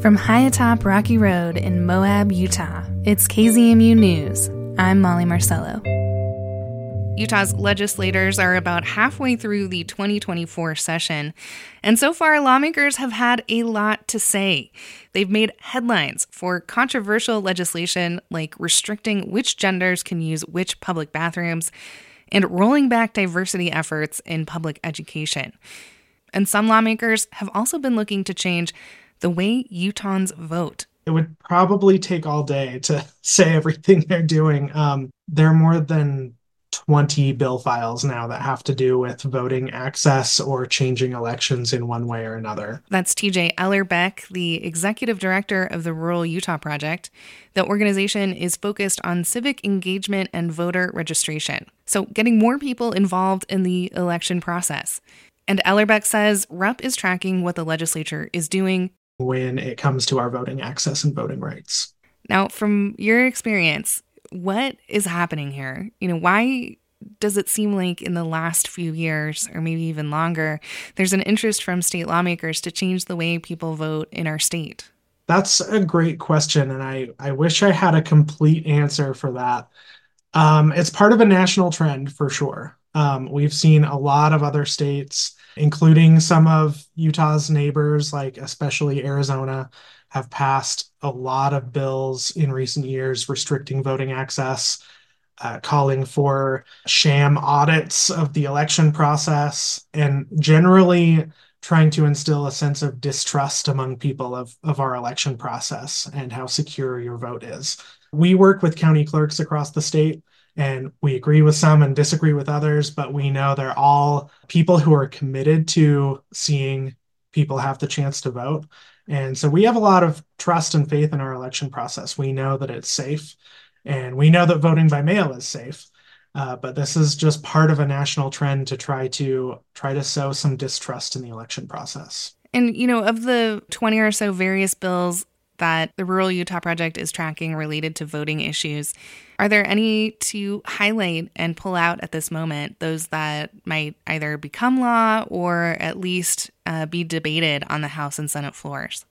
From high atop Rocky Road in Moab, Utah, it's KZMU News. I'm Molly Marcello. Utah's legislators are about halfway through the 2024 session, and so far, lawmakers have had a lot to say. They've made headlines for controversial legislation like restricting which genders can use which public bathrooms and rolling back diversity efforts in public education. And some lawmakers have also been looking to change the way Utahns vote. It would probably take all day to say everything they're doing. Um, there are more than 20 bill files now that have to do with voting access or changing elections in one way or another. That's TJ Ellerbeck, the executive director of the Rural Utah Project. The organization is focused on civic engagement and voter registration, so getting more people involved in the election process. And Ellerbeck says RUP is tracking what the legislature is doing when it comes to our voting access and voting rights. Now, from your experience, what is happening here? You know, why does it seem like in the last few years, or maybe even longer, there's an interest from state lawmakers to change the way people vote in our state? That's a great question. And I, I wish I had a complete answer for that. Um, it's part of a national trend for sure. Um, we've seen a lot of other states, including some of Utah's neighbors, like especially Arizona, have passed a lot of bills in recent years restricting voting access, uh, calling for sham audits of the election process, and generally trying to instill a sense of distrust among people of, of our election process and how secure your vote is. We work with county clerks across the state and we agree with some and disagree with others, but we know they're all people who are committed to seeing people have the chance to vote. And so we have a lot of trust and faith in our election process. We know that it's safe and we know that voting by mail is safe. Uh, but this is just part of a national trend to try to try to sow some distrust in the election process. And you know, of the 20 or so various bills that the Rural Utah Project is tracking related to voting issues. Are there any to highlight and pull out at this moment, those that might either become law or at least uh, be debated on the House and Senate floors?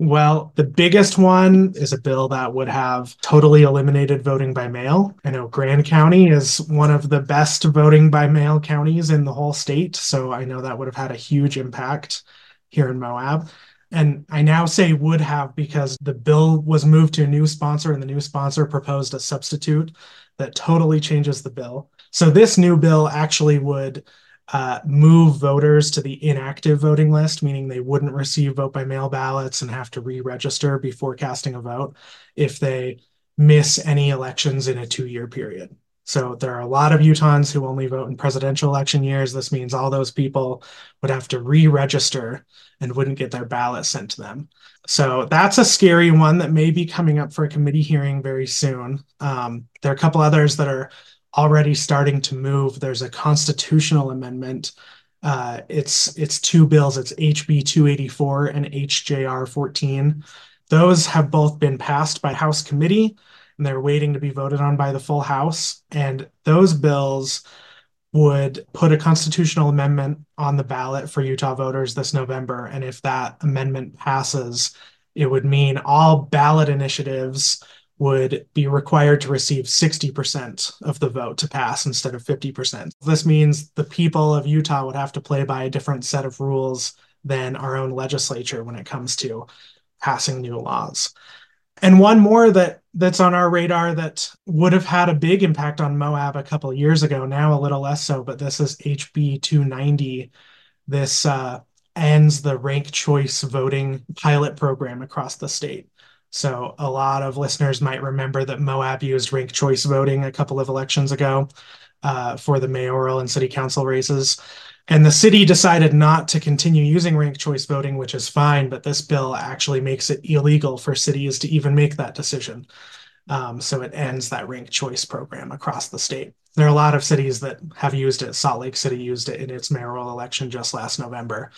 Well, the biggest one is a bill that would have totally eliminated voting by mail. I know Grand County is one of the best voting by mail counties in the whole state. So I know that would have had a huge impact here in Moab. And I now say would have because the bill was moved to a new sponsor and the new sponsor proposed a substitute that totally changes the bill. So this new bill actually would uh, move voters to the inactive voting list, meaning they wouldn't receive vote by mail ballots and have to re register before casting a vote if they miss any elections in a two year period. So there are a lot of Utahns who only vote in presidential election years. This means all those people would have to re-register and wouldn't get their ballot sent to them. So that's a scary one that may be coming up for a committee hearing very soon. Um, there are a couple others that are already starting to move. There's a constitutional amendment. Uh, it's it's two bills. It's HB 284 and HJR 14. Those have both been passed by House committee and they're waiting to be voted on by the full House. And those bills would put a constitutional amendment on the ballot for Utah voters this November. And if that amendment passes, it would mean all ballot initiatives would be required to receive 60% of the vote to pass instead of 50%. This means the people of Utah would have to play by a different set of rules than our own legislature when it comes to passing new laws. And one more that that's on our radar that would have had a big impact on Moab a couple years ago, now a little less so, but this is HB 290. This uh, ends the rank choice voting pilot program across the state. So a lot of listeners might remember that Moab used rank choice voting a couple of elections ago uh, for the mayoral and city council races. And the city decided not to continue using ranked choice voting, which is fine, but this bill actually makes it illegal for cities to even make that decision. Um, so it ends that ranked choice program across the state. There are a lot of cities that have used it. Salt Lake City used it in its mayoral election just last November,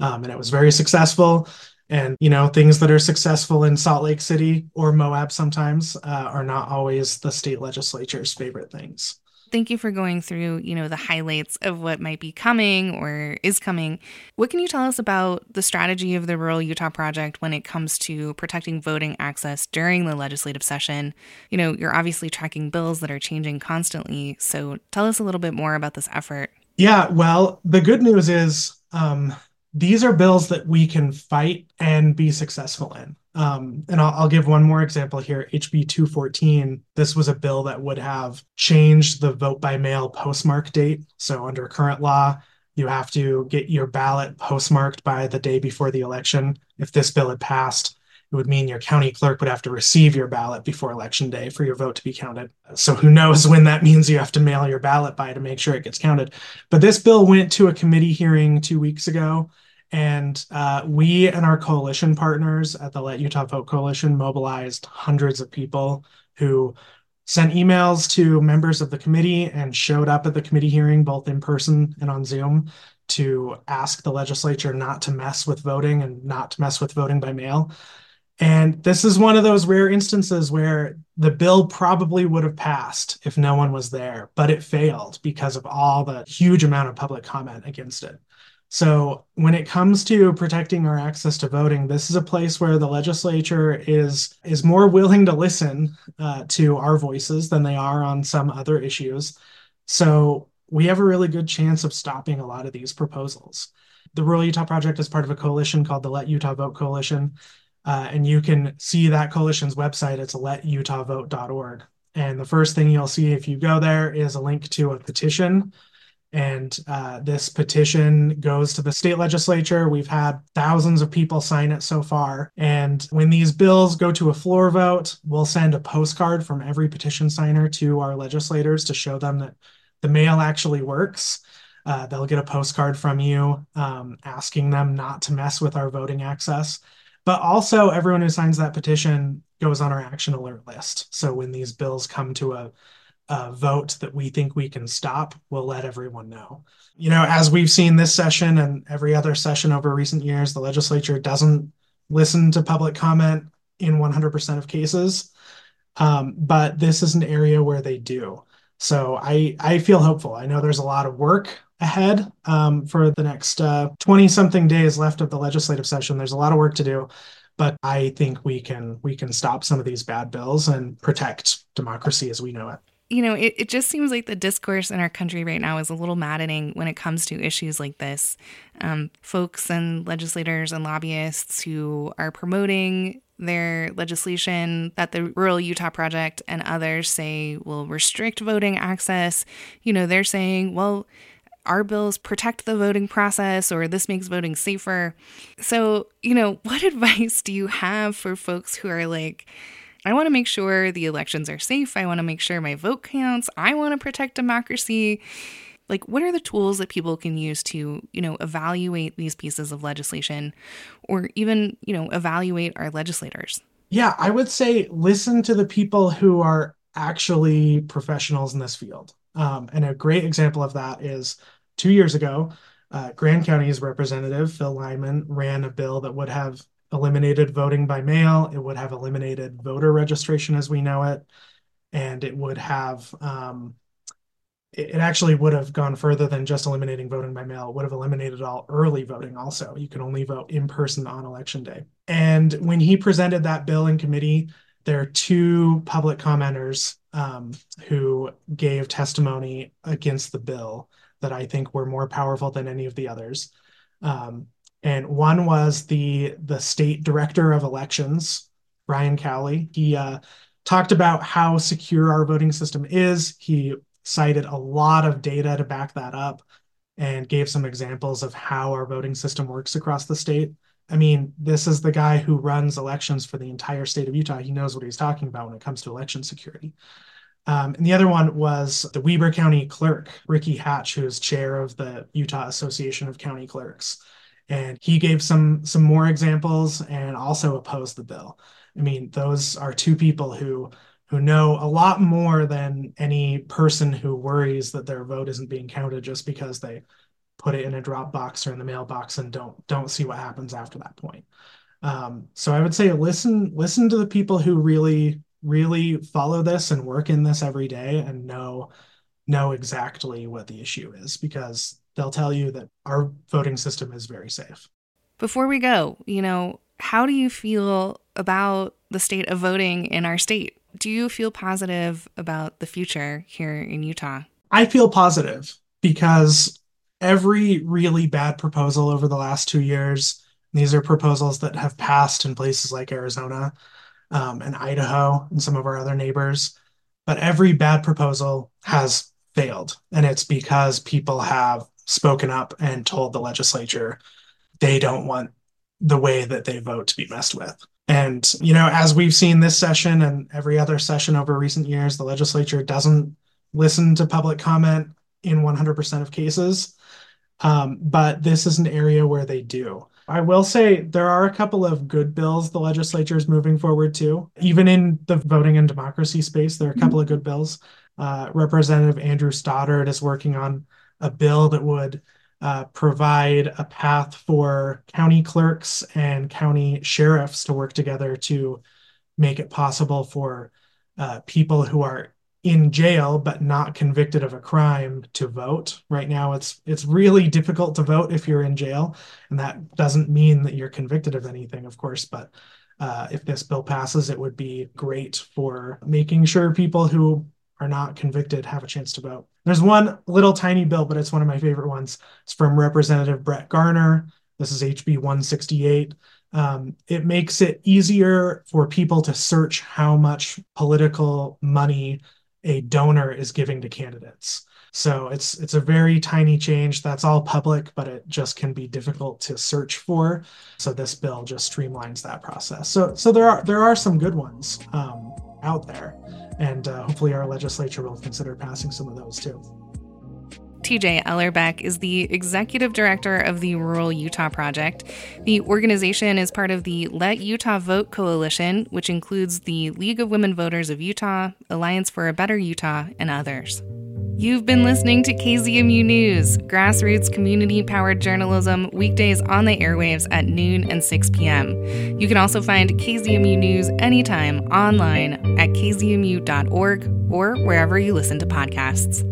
um, and it was very successful. And you know, things that are successful in Salt Lake City or Moab sometimes uh, are not always the state legislature's favorite things. Thank you for going through, you know, the highlights of what might be coming or is coming. What can you tell us about the strategy of the Rural Utah Project when it comes to protecting voting access during the legislative session? You know, you're obviously tracking bills that are changing constantly. So tell us a little bit more about this effort. Yeah, well, the good news is um, these are bills that we can fight and be successful in. Um, and I'll, I'll, give one more example here. HB 214. This was a bill that would have changed the vote by mail postmark date. So, under current law, you have to get your ballot postmarked by the day before the election. If this bill had passed, it would mean your county clerk would have to receive your ballot before election day for your vote to be counted. So who knows when that means you have to mail your ballot by to make sure it gets counted. But this bill went to a committee hearing two weeks ago and uh, we and our coalition partners at the Let Utah Vote Coalition mobilized hundreds of people who sent emails to members of the committee and showed up at the committee hearing, both in person and on Zoom, to ask the legislature not to mess with voting and not to mess with voting by mail. And this is one of those rare instances where the bill probably would have passed if no one was there, but it failed because of all the huge amount of public comment against it. So, when it comes to protecting our access to voting, this is a place where the legislature is is more willing to listen uh, to our voices than they are on some other issues. So, we have a really good chance of stopping a lot of these proposals. The Rural Utah Project is part of a coalition called the Let Utah Vote Coalition, uh, and you can see that coalition's website. It's letutahvote.org. And the first thing you'll see if you go there is a link to a petition and uh, this petition goes to the state legislature. We've had thousands of people sign it so far. And when these bills go to a floor vote, we'll send a postcard from every petition signer to our legislators to show them that the mail actually works. Uh, they'll get a postcard from you um, asking them not to mess with our voting access. But also, everyone who signs that petition goes on our action alert list. So when these bills come to a uh, vote that we think we can stop, we'll let everyone know. You know, as we've seen this session and every other session over recent years, the legislature doesn't listen to public comment in 100% of cases. Um, but this is an area where they do. So I, I feel hopeful. I know there's a lot of work ahead um, for the next 20 uh, something days left of the legislative session. There's a lot of work to do but I think we can we can stop some of these bad bills and protect democracy as we know it you know, it, it just seems like the discourse in our country right now is a little maddening when it comes to issues like this. Um, folks and legislators and lobbyists who are promoting their legislation that the Rural Utah Project and others say will restrict voting access, you know, they're saying, well, our bills protect the voting process or this makes voting safer. So, you know, what advice do you have for folks who are like, I want to make sure the elections are safe. I want to make sure my vote counts. I want to protect democracy. Like, what are the tools that people can use to, you know, evaluate these pieces of legislation or even, you know, evaluate our legislators? Yeah, I would say listen to the people who are actually professionals in this field. Um, and a great example of that is two years ago, uh, Grand County's representative, Phil Lyman, ran a bill that would have eliminated voting by mail. It would have eliminated voter registration as we know it. And it would have, um, it, actually would have gone further than just eliminating voting by mail. It would have eliminated all early voting also. You can only vote in person on election day. And when he presented that bill in committee, there are two public commenters um, who gave testimony against the bill that I think were more powerful than any of the others. Um, and one was the the state director of elections, Ryan Cowley. He uh, talked about how secure our voting system is. He cited a lot of data to back that up, and gave some examples of how our voting system works across the state. I mean, this is the guy who runs elections for the entire state of Utah. He knows what he's talking about when it comes to election security. Um, and the other one was the Weber County clerk, Ricky Hatch, who is chair of the Utah Association of County Clerks and he gave some some more examples and also opposed the bill. I mean, those are two people who who know a lot more than any person who worries that their vote isn't being counted just because they put it in a drop box or in the mailbox and don't don't see what happens after that point. Um, so I would say listen listen to the people who really really follow this and work in this every day and know know exactly what the issue is because they'll tell you that our voting system is very safe. Before we go, you know, how do you feel about the state of voting in our state? Do you feel positive about the future here in Utah? I feel positive because every really bad proposal over the last two years, these are proposals that have passed in places like Arizona um, and Idaho and some of our other neighbors, but every bad proposal has failed. And it's because people have spoken up and told the legislature they don't want the way that they vote to be messed with. And, you know, as we've seen this session and every other session over recent years, the legislature doesn't listen to public comment in 100% of cases. Um, but this is an area where they do. I will say there are a couple of good bills the legislature is moving forward to. Even in the voting and democracy space, there are a couple of good bills. Uh, Representative Andrew Stoddard is working on a bill that would uh, provide a path for county clerks and county sheriffs to work together to make it possible for uh, people who are in jail but not convicted of a crime to vote. Right now it's it's really difficult to vote if you're in jail and that doesn't mean that you're convicted of anything of course but uh, if this bill passes it would be great for making sure people who are not convicted have a chance to vote. There's one little tiny bill, but it's one of my favorite ones. It's from Representative Brett Garner. This is HB 168. Um, it makes it easier for people to search how much political money a donor is giving to candidates. So it's it's a very tiny change. That's all public, but it just can be difficult to search for. So this bill just streamlines that process. So so there are there are some good ones um, out there and uh, hopefully our legislature will consider passing some of those too. TJ Ellerbeck is the executive director of the Rural Utah Project. The organization is part of the Let Utah Vote Coalition, which includes the League of Women Voters of Utah, Alliance for a Better Utah, and others. You've been listening to KZMU News, grassroots community powered journalism, weekdays on the airwaves at noon and 6 p.m. You can also find KZMU News anytime online at kzmu.org or wherever you listen to podcasts.